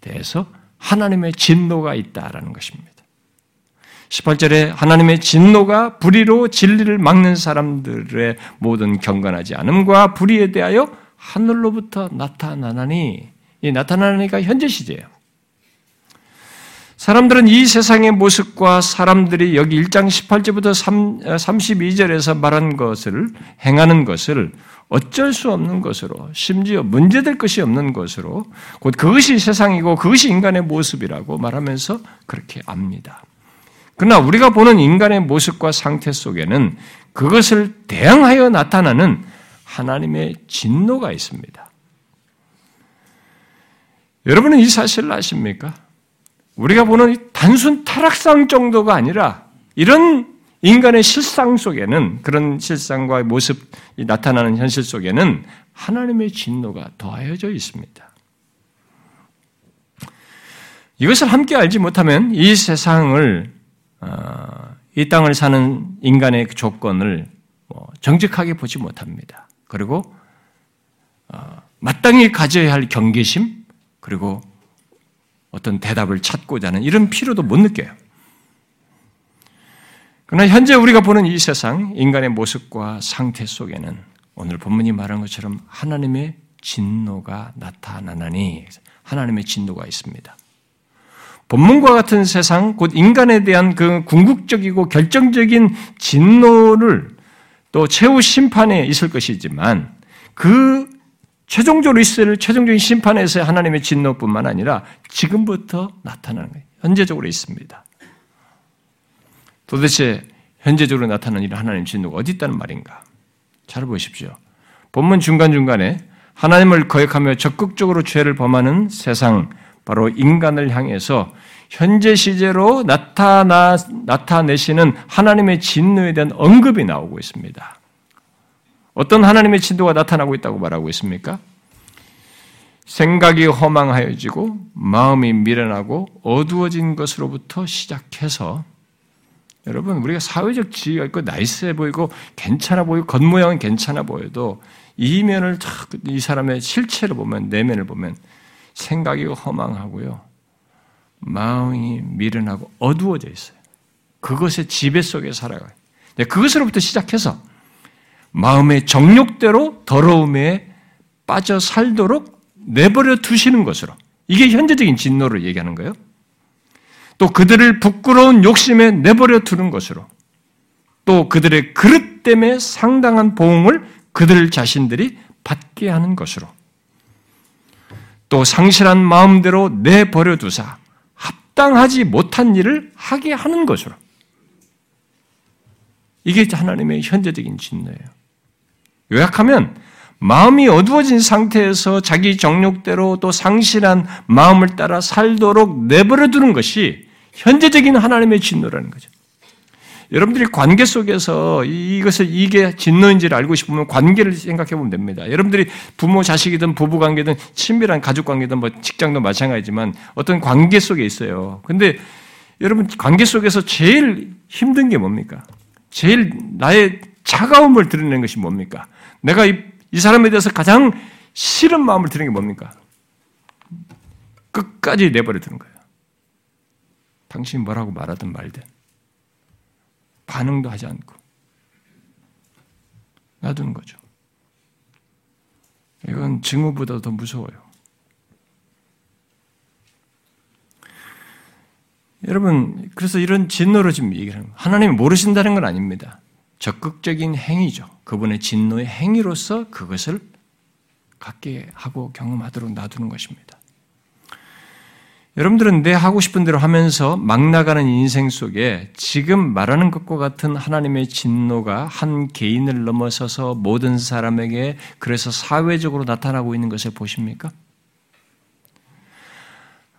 대해서 하나님의 진노가 있다라는 것입니다. 18절에 하나님의 진노가 불의로 진리를 막는 사람들의 모든 경건하지 않음과 불의에 대하여 하늘로부터 나타나나니 이 나타나니까 현재 시제예요. 사람들은 이 세상의 모습과 사람들이 여기 1장 18절부터 32절에서 말한 것을 행하는 것을 어쩔 수 없는 것으로 심지어 문제될 것이 없는 것으로 곧 그것이 세상이고 그것이 인간의 모습이라고 말하면서 그렇게 압니다. 그러나 우리가 보는 인간의 모습과 상태 속에는 그것을 대항하여 나타나는 하나님의 진노가 있습니다. 여러분은 이 사실을 아십니까? 우리가 보는 단순 타락상 정도가 아니라 이런 인간의 실상 속에는 그런 실상과 모습이 나타나는 현실 속에는 하나님의 진노가 더하여져 있습니다. 이것을 함께 알지 못하면 이 세상을 어, 이 땅을 사는 인간의 조건을 뭐 정직하게 보지 못합니다. 그리고 어, 마땅히 가져야 할 경계심 그리고 어떤 대답을 찾고자 하는 이런 필요도 못 느껴요. 그러나 현재 우리가 보는 이 세상, 인간의 모습과 상태 속에는 오늘 본문이 말한 것처럼 하나님의 진노가 나타나나니 하나님의 진노가 있습니다. 본문과 같은 세상, 곧 인간에 대한 그 궁극적이고 결정적인 진노를 또 최후 심판에 있을 것이지만 그 최종적으로 있을 최종적인 심판에서 하나님의 진노뿐만 아니라 지금부터 나타나는 거예요. 현재적으로 있습니다. 도대체 현재적으로 나타나는 이런 하나님 진노가 어디 있다는 말인가? 잘 보십시오. 본문 중간중간에 하나님을 거역하며 적극적으로 죄를 범하는 세상, 바로 인간을 향해서 현재 시제로 나타나, 나타내시는 하나님의 진노에 대한 언급이 나오고 있습니다. 어떤 하나님의 진도가 나타나고 있다고 말하고 있습니까? 생각이 허망하여지고 마음이 미련하고 어두워진 것으로부터 시작해서 여러분 우리가 사회적 지위가 있고 나이스해 보이고 괜찮아 보이고 겉모양은 괜찮아 보여도 이면을 이 사람의 실체를 보면 내면을 보면 생각이 허망하고요 마음이 미련하고 어두워져 있어요. 그것의 지배 속에 살아가요. 그것으로부터 시작해서 마음의 정욕대로 더러움에 빠져 살도록 내버려 두시는 것으로 이게 현재적인 진노를 얘기하는 거예요. 또 그들을 부끄러운 욕심에 내버려 두는 것으로 또 그들의 그릇 때문에 상당한 보응을 그들 자신들이 받게 하는 것으로 또 상실한 마음대로 내버려 두사 합당하지 못한 일을 하게 하는 것으로 이게 하나님의 현재적인 진노예요. 요약하면 마음이 어두워진 상태에서 자기 정욕대로 또 상실한 마음을 따라 살도록 내버려 두는 것이 현재적인 하나님의 진노라는 거죠. 여러분들이 관계 속에서 이것을 이게 진노인지를 알고 싶으면 관계를 생각해 보면 됩니다. 여러분들이 부모 자식이든 부부 관계든 친밀한 가족 관계든 뭐 직장도 마찬가지지만 어떤 관계 속에 있어요. 근데 여러분 관계 속에서 제일 힘든 게 뭡니까? 제일 나의 차가움을 드러내는 것이 뭡니까? 내가 이, 이 사람에 대해서 가장 싫은 마음을 드는 게 뭡니까? 끝까지 내버려 두는 거예요. 당신이 뭐라고 말하든 말든 반응도 하지 않고 놔두는 거죠. 이건 증오보다 더 무서워요. 여러분, 그래서 이런 진노로 지금 얘기를 하는 하나님이 모르신다는 건 아닙니다. 적극적인 행위죠. 그분의 진노의 행위로서 그것을 갖게 하고 경험하도록 놔두는 것입니다. 여러분들은 내 하고 싶은 대로 하면서 막 나가는 인생 속에 지금 말하는 것과 같은 하나님의 진노가 한 개인을 넘어서서 모든 사람에게 그래서 사회적으로 나타나고 있는 것을 보십니까?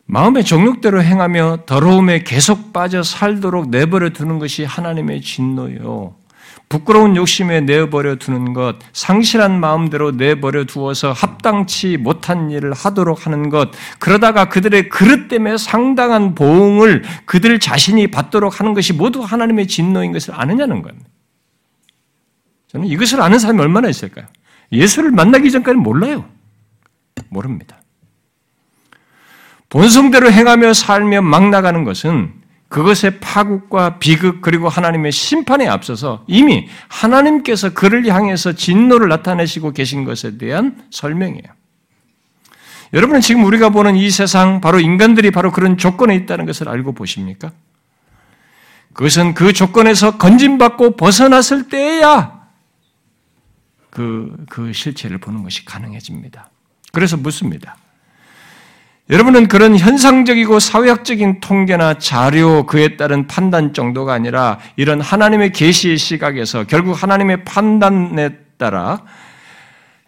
마음의 정욕대로 행하며 더러움에 계속 빠져 살도록 내버려 두는 것이 하나님의 진노요. 부끄러운 욕심에 내버려 두는 것, 상실한 마음대로 내버려 두어서 합당치 못한 일을 하도록 하는 것, 그러다가 그들의 그릇 때문에 상당한 보응을 그들 자신이 받도록 하는 것이 모두 하나님의 진노인 것을 아느냐는 겁니다. 저는 이것을 아는 사람이 얼마나 있을까요? 예수를 만나기 전까지는 몰라요. 모릅니다. 본성대로 행하며 살며 막 나가는 것은 그것의 파국과 비극 그리고 하나님의 심판에 앞서서 이미 하나님께서 그를 향해서 진노를 나타내시고 계신 것에 대한 설명이에요. 여러분은 지금 우리가 보는 이 세상, 바로 인간들이 바로 그런 조건에 있다는 것을 알고 보십니까? 그것은 그 조건에서 건진받고 벗어났을 때야 그, 그 실체를 보는 것이 가능해집니다. 그래서 묻습니다. 여러분은 그런 현상적이고 사회학적인 통계나 자료 그에 따른 판단 정도가 아니라 이런 하나님의 계시의 시각에서 결국 하나님의 판단에 따라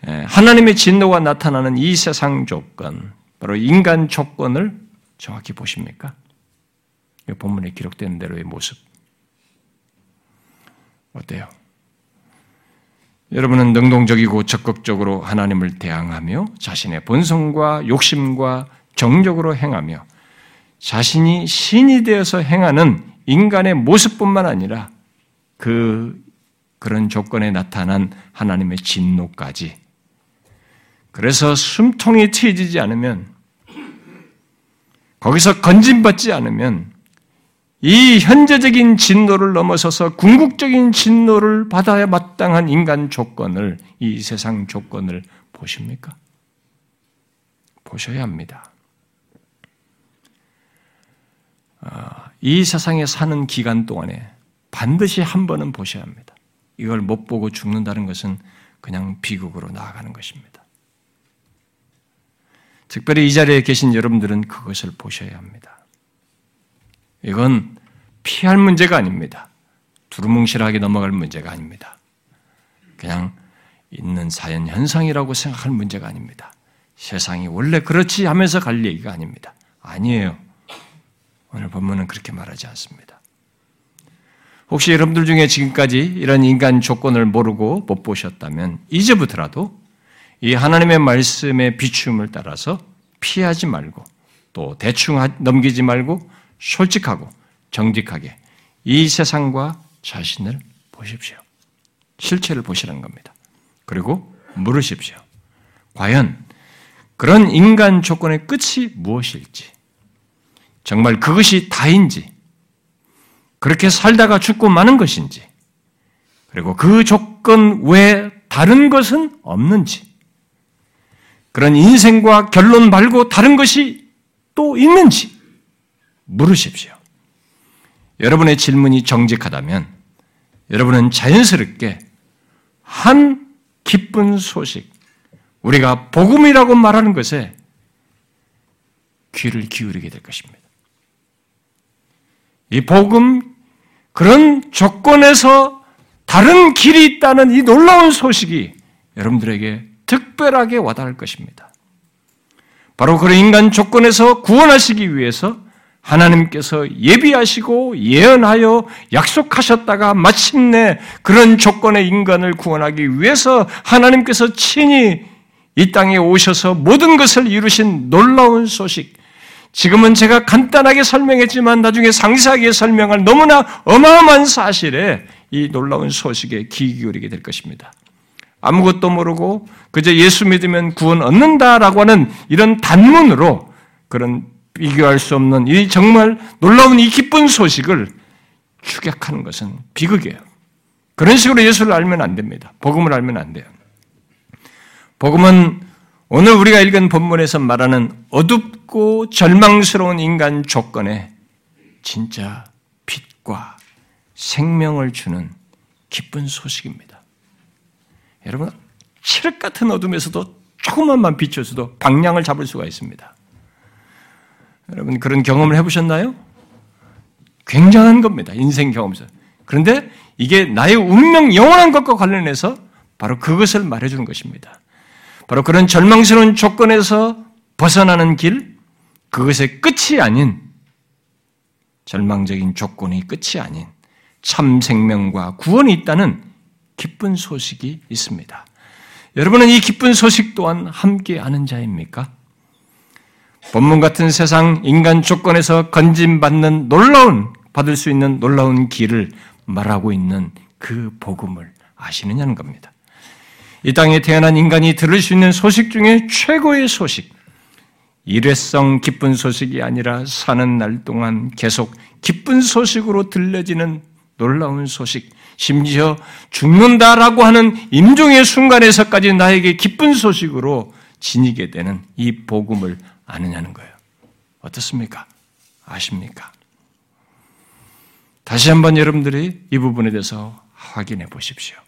예, 하나님의 진노가 나타나는 이 세상 조건, 바로 인간 조건을 정확히 보십니까? 본문에 기록된 대로의 모습. 어때요? 여러분은 능동적이고 적극적으로 하나님을 대항하며 자신의 본성과 욕심과 정적으로 행하며 자신이 신이 되어서 행하는 인간의 모습뿐만 아니라 그 그런 조건에 나타난 하나님의 진노까지 그래서 숨통이 트여지지 않으면 거기서 건진받지 않으면 이 현재적인 진노를 넘어서서 궁극적인 진노를 받아야 마땅한 인간 조건을 이 세상 조건을 보십니까? 보셔야 합니다. 아, 이 세상에 사는 기간 동안에 반드시 한 번은 보셔야 합니다. 이걸 못 보고 죽는다는 것은 그냥 비극으로 나아가는 것입니다. 특별히 이 자리에 계신 여러분들은 그것을 보셔야 합니다. 이건 피할 문제가 아닙니다. 두루뭉실하게 넘어갈 문제가 아닙니다. 그냥 있는 사연 현상이라고 생각할 문제가 아닙니다. 세상이 원래 그렇지 하면서 갈 얘기가 아닙니다. 아니에요. 오늘 본문은 그렇게 말하지 않습니다. 혹시 여러분들 중에 지금까지 이런 인간 조건을 모르고 못 보셨다면 이제부터라도 이 하나님의 말씀의 비춤을 따라서 피하지 말고 또 대충 넘기지 말고 솔직하고 정직하게 이 세상과 자신을 보십시오. 실체를 보시라는 겁니다. 그리고 물으십시오. 과연 그런 인간 조건의 끝이 무엇일지, 정말 그것이 다인지, 그렇게 살다가 죽고 마는 것인지, 그리고 그 조건 외에 다른 것은 없는지, 그런 인생과 결론 말고 다른 것이 또 있는지 물으십시오. 여러분의 질문이 정직하다면 여러분은 자연스럽게 한 기쁜 소식, 우리가 복음이라고 말하는 것에 귀를 기울이게 될 것입니다. 이 복음, 그런 조건에서 다른 길이 있다는 이 놀라운 소식이 여러분들에게 특별하게 와닿을 것입니다. 바로 그런 인간 조건에서 구원하시기 위해서 하나님께서 예비하시고 예언하여 약속하셨다가 마침내 그런 조건의 인간을 구원하기 위해서 하나님께서 친히 이 땅에 오셔서 모든 것을 이루신 놀라운 소식, 지금은 제가 간단하게 설명했지만 나중에 상세하게 설명할 너무나 어마어마한 사실에 이 놀라운 소식에 귀 기울이게 될 것입니다. 아무것도 모르고 그저 예수 믿으면 구원 얻는다라고 하는 이런 단문으로 그런 비교할 수 없는 이 정말 놀라운 이 기쁜 소식을 축약하는 것은 비극이에요. 그런 식으로 예수를 알면 안 됩니다. 복음을 알면 안 돼요. 복음은 오늘 우리가 읽은 본문에서 말하는 어둡고 절망스러운 인간 조건에 진짜 빛과 생명을 주는 기쁜 소식입니다. 여러분, 칠흑 같은 어둠에서도 조금만만 비춰서도 방향을 잡을 수가 있습니다. 여러분, 그런 경험을 해보셨나요? 굉장한 겁니다. 인생 경험에서. 그런데 이게 나의 운명, 영원한 것과 관련해서 바로 그것을 말해주는 것입니다. 바로 그런 절망스러운 조건에서 벗어나는 길, 그것의 끝이 아닌 절망적인 조건이 끝이 아닌 참 생명과 구원이 있다는 기쁜 소식이 있습니다. 여러분은 이 기쁜 소식 또한 함께 아는 자입니까? 본문 같은 세상 인간 조건에서 건진받는 놀라운 받을 수 있는 놀라운 길을 말하고 있는 그 복음을 아시느냐는 겁니다. 이 땅에 태어난 인간이 들을 수 있는 소식 중에 최고의 소식. 일회성 기쁜 소식이 아니라 사는 날 동안 계속 기쁜 소식으로 들려지는 놀라운 소식. 심지어 죽는다라고 하는 임종의 순간에서까지 나에게 기쁜 소식으로 지니게 되는 이 복음을 아느냐는 거예요. 어떻습니까? 아십니까? 다시 한번 여러분들이 이 부분에 대해서 확인해 보십시오.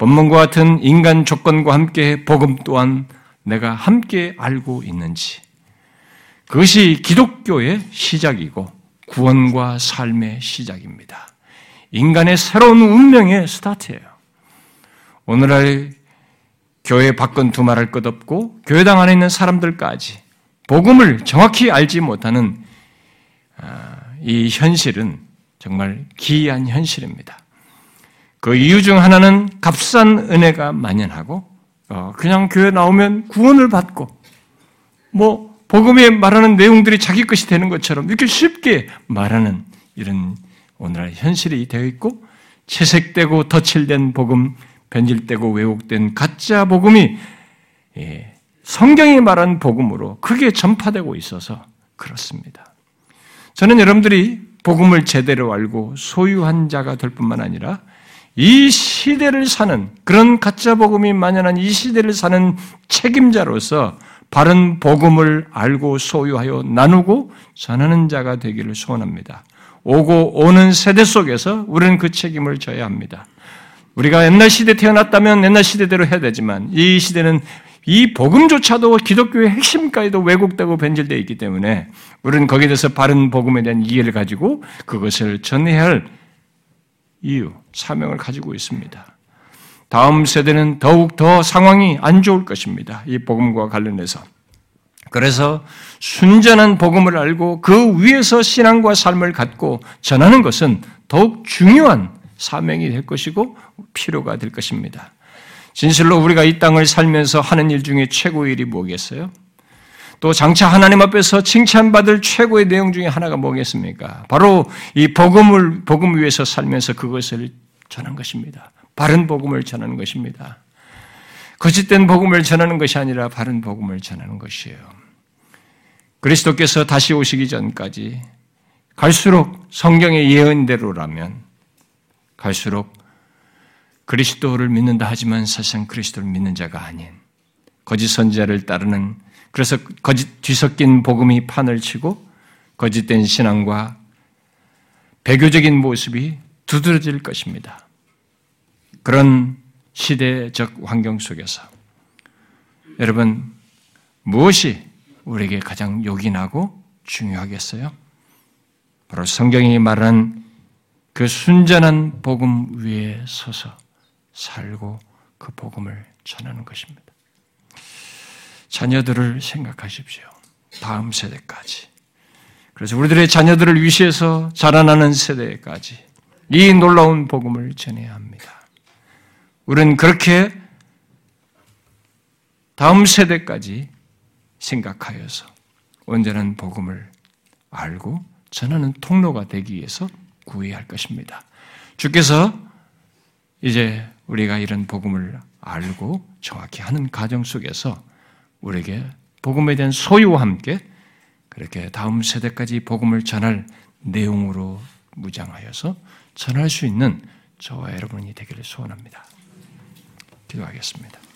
본문과 같은 인간 조건과 함께 복음 또한 내가 함께 알고 있는지, 그것이 기독교의 시작이고 구원과 삶의 시작입니다. 인간의 새로운 운명의 스타트예요. 오늘날 교회 밖은 두말할 것 없고 교회당 안에 있는 사람들까지 복음을 정확히 알지 못하는 아, 이 현실은 정말 기이한 현실입니다. 그 이유 중 하나는 값싼 은혜가 만연하고 어, 그냥 교회 나오면 구원을 받고 뭐 복음에 말하는 내용들이 자기 것이 되는 것처럼 이렇게 쉽게 말하는 이런 오늘날 현실이 되어 있고 채색되고 덧칠된 복음, 변질되고 왜곡된 가짜 복음이 예, 성경이 말한 복음으로 크게 전파되고 있어서 그렇습니다. 저는 여러분들이 복음을 제대로 알고 소유한 자가 될 뿐만 아니라 이 시대를 사는 그런 가짜 복음이 만연한 이 시대를 사는 책임자로서 바른 복음을 알고 소유하여 나누고 전하는 자가 되기를 소원합니다. 오고 오는 세대 속에서 우리는 그 책임을 져야 합니다. 우리가 옛날 시대 태어났다면 옛날 시대대로 해야 되지만 이 시대는 이 복음조차도 기독교의 핵심까지도 왜곡되고 변질되어 있기 때문에 우리는 거기에 대해서 바른 복음에 대한 이해를 가지고 그것을 전해야 할 이유, 사명을 가지고 있습니다. 다음 세대는 더욱 더 상황이 안 좋을 것입니다. 이 복음과 관련해서. 그래서 순전한 복음을 알고 그 위에서 신앙과 삶을 갖고 전하는 것은 더욱 중요한 사명이 될 것이고 필요가 될 것입니다. 진실로 우리가 이 땅을 살면서 하는 일 중에 최고의 일이 뭐겠어요? 또 장차 하나님 앞에서 칭찬받을 최고의 내용 중에 하나가 뭐겠습니까? 바로 이 복음을 복음 위에서 살면서 그것을 전한 것입니다. 바른 복음을 전하는 것입니다. 거짓된 복음을 전하는 것이 아니라 바른 복음을 전하는 것이에요. 그리스도께서 다시 오시기 전까지 갈수록 성경의 예언대로라면 갈수록 그리스도를 믿는다 하지만 사실상 그리스도를 믿는 자가 아닌 거짓 선지자를 따르는 그래서 거짓 뒤섞인 복음이 판을 치고 거짓된 신앙과 배교적인 모습이 두드러질 것입니다. 그런 시대적 환경 속에서 여러분 무엇이 우리에게 가장 요긴하고 중요하겠어요? 바로 성경이 말한 그 순전한 복음 위에 서서 살고 그 복음을 전하는 것입니다. 자녀들을 생각하십시오. 다음 세대까지. 그래서 우리들의 자녀들을 위시해서 자라나는 세대까지 이 놀라운 복음을 전해야 합니다. 우리는 그렇게 다음 세대까지 생각하여서 온전한 복음을 알고 전하는 통로가 되기 위해서 구해야 할 것입니다. 주께서 이제 우리가 이런 복음을 알고 정확히 하는 과정 속에서 우리에게 복음에 대한 소유와 함께 그렇게 다음 세대까지 복음을 전할 내용으로 무장하여서 전할 수 있는 저와 여러분이 되기를 소원합니다. 기도하겠습니다.